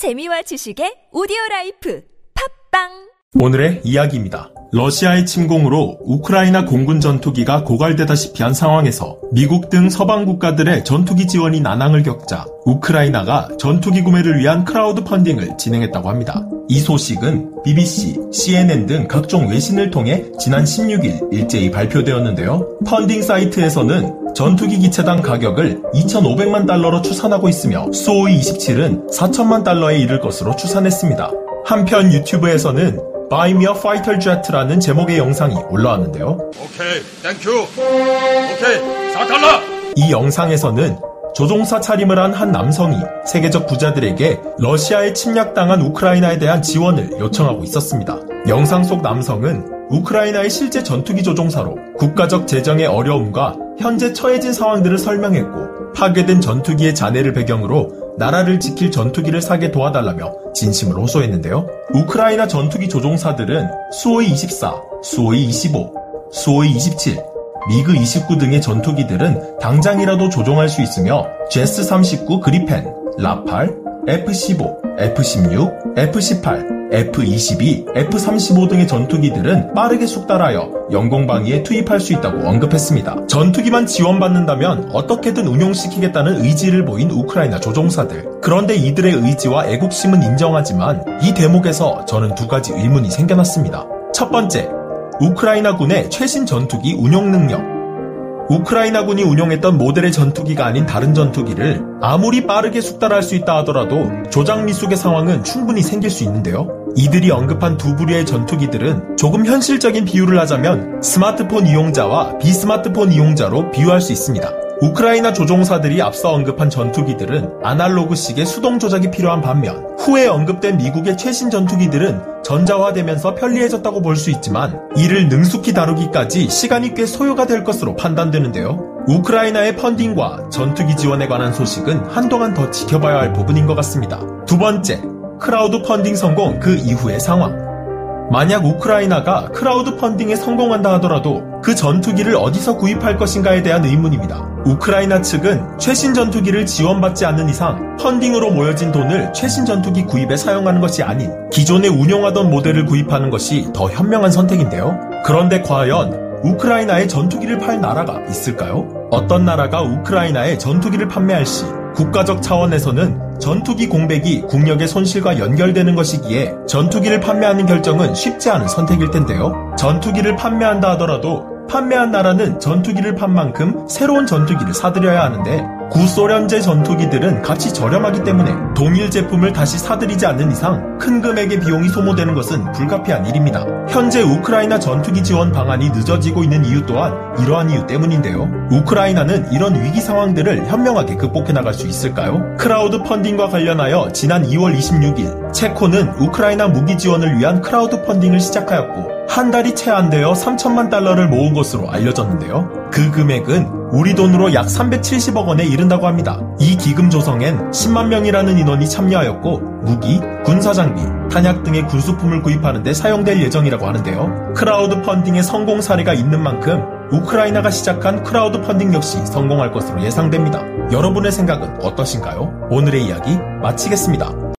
재미와 지식의 오디오 라이프 팟빵 오늘의 이야기입니다. 러시아의 침공으로 우크라이나 공군 전투기가 고갈되다시피 한 상황에서 미국 등 서방 국가들의 전투기 지원이 난항을 겪자 우크라이나가 전투기 구매를 위한 크라우드 펀딩을 진행했다고 합니다. 이 소식은 BBC, CNN 등 각종 외신을 통해 지난 16일 일제히 발표되었는데요. 펀딩 사이트에서는 전투기 기체당 가격을 2,500만 달러로 추산하고 있으며 수호이 27은 4천만 달러에 이를 것으로 추산했습니다. 한편 유튜브에서는 Buy Me a Fighter Jet라는 제목의 영상이 올라왔는데요. Okay, thank you. Okay, 4달러. 이 영상에서는 조종사 차림을 한 한 남성이 세계적 부자들에게 러시아에 침략당한 우크라이나에 대한 지원을 요청하고 있었습니다. 영상 속 남성은 우크라이나의 실제 전투기 조종사로 국가적 재정의 어려움과 현재 처해진 상황들을 설명했고 파괴된 전투기의 잔해를 배경으로 나라를 지킬 전투기를 사게 도와달라며 진심을 호소했는데요. 우크라이나 전투기 조종사들은 수호이 24, 수호이 25, 수호이 27, 미그 29 등의 전투기들은 당장이라도 조종할 수 있으며 제스 39 그리펜, 라팔, F-15, F-16, F-18, F-22, F-35 등의 전투기들은 빠르게 숙달하여 영공방위에 투입할 수 있다고 언급했습니다. 전투기만 지원받는다면 어떻게든 운용시키겠다는 의지를 보인 우크라이나 조종사들. 그런데 이들의 의지와 애국심은 인정하지만 이 대목에서 저는 두 가지 의문이 생겨났습니다. 첫 번째, 우크라이나군의 최신 전투기 운용 능력. 우크라이나군이 운용했던 모델의 전투기가 아닌 다른 전투기를 아무리 빠르게 숙달할 수 있다 하더라도 조작 미숙의 상황은 충분히 생길 수 있는데요. 이들이 언급한 두 부류의 전투기들은 조금 현실적인 비유를 하자면 스마트폰 이용자와 비스마트폰 이용자로 비유할 수 있습니다. 우크라이나 조종사들이 앞서 언급한 전투기들은 아날로그식의 수동 조작이 필요한 반면 후에 언급된 미국의 최신 전투기들은 전자화되면서 편리해졌다고 볼 수 있지만 이를 능숙히 다루기까지 시간이 꽤 소요가 될 것으로 판단되는데요. 우크라이나의 펀딩과 전투기 지원에 관한 소식은 한동안 더 지켜봐야 할 부분인 것 같습니다. 두 번째, 크라우드 펀딩 성공 그 이후의 상황. 만약 우크라이나가 크라우드 펀딩에 성공한다 하더라도 그 전투기를 어디서 구입할 것인가에 대한 의문입니다. 우크라이나 측은 최신 전투기를 지원받지 않는 이상 펀딩으로 모여진 돈을 최신 전투기 구입에 사용하는 것이 아닌 기존에 운영하던 모델을 구입하는 것이 더 현명한 선택인데요. 그런데 과연 우크라이나에 전투기를 팔 나라가 있을까요? 어떤 나라가 우크라이나에 전투기를 판매할 시 국가적 차원에서는 전투기 공백이 국력의 손실과 연결되는 것이기에 전투기를 판매하는 결정은 쉽지 않은 선택일 텐데요. 전투기를 판매한다 하더라도 판매한 나라는 전투기를 판 만큼 새로운 전투기를 사들여야 하는데 구소련제 전투기들은 값이 저렴하기 때문에 동일 제품을 다시 사들이지 않는 이상 큰 금액의 비용이 소모되는 것은 불가피한 일입니다. 현재 우크라이나 전투기 지원 방안이 늦어지고 있는 이유 또한 이러한 이유 때문인데요. 우크라이나는 이런 위기 상황들을 현명하게 극복해 나갈 수 있을까요? 크라우드 펀딩과 관련하여 지난 2월 26일 체코는 우크라이나 무기 지원을 위한 크라우드 펀딩을 시작하였고 한 달이 채 안 되어 3천만 달러를 모은 것으로 알려졌는데요. 그 금액은 우리 돈으로 약 370억 원에 이른다고 합니다. 이 기금 조성엔 10만 명이라는 인원이 참여하였고 무기, 군사장비, 탄약 등의 군수품을 구입하는 데 사용될 예정이라고 하는데요. 크라우드 펀딩의 성공 사례가 있는 만큼 우크라이나가 시작한 크라우드 펀딩 역시 성공할 것으로 예상됩니다. 여러분의 생각은 어떠신가요? 오늘의 이야기 마치겠습니다.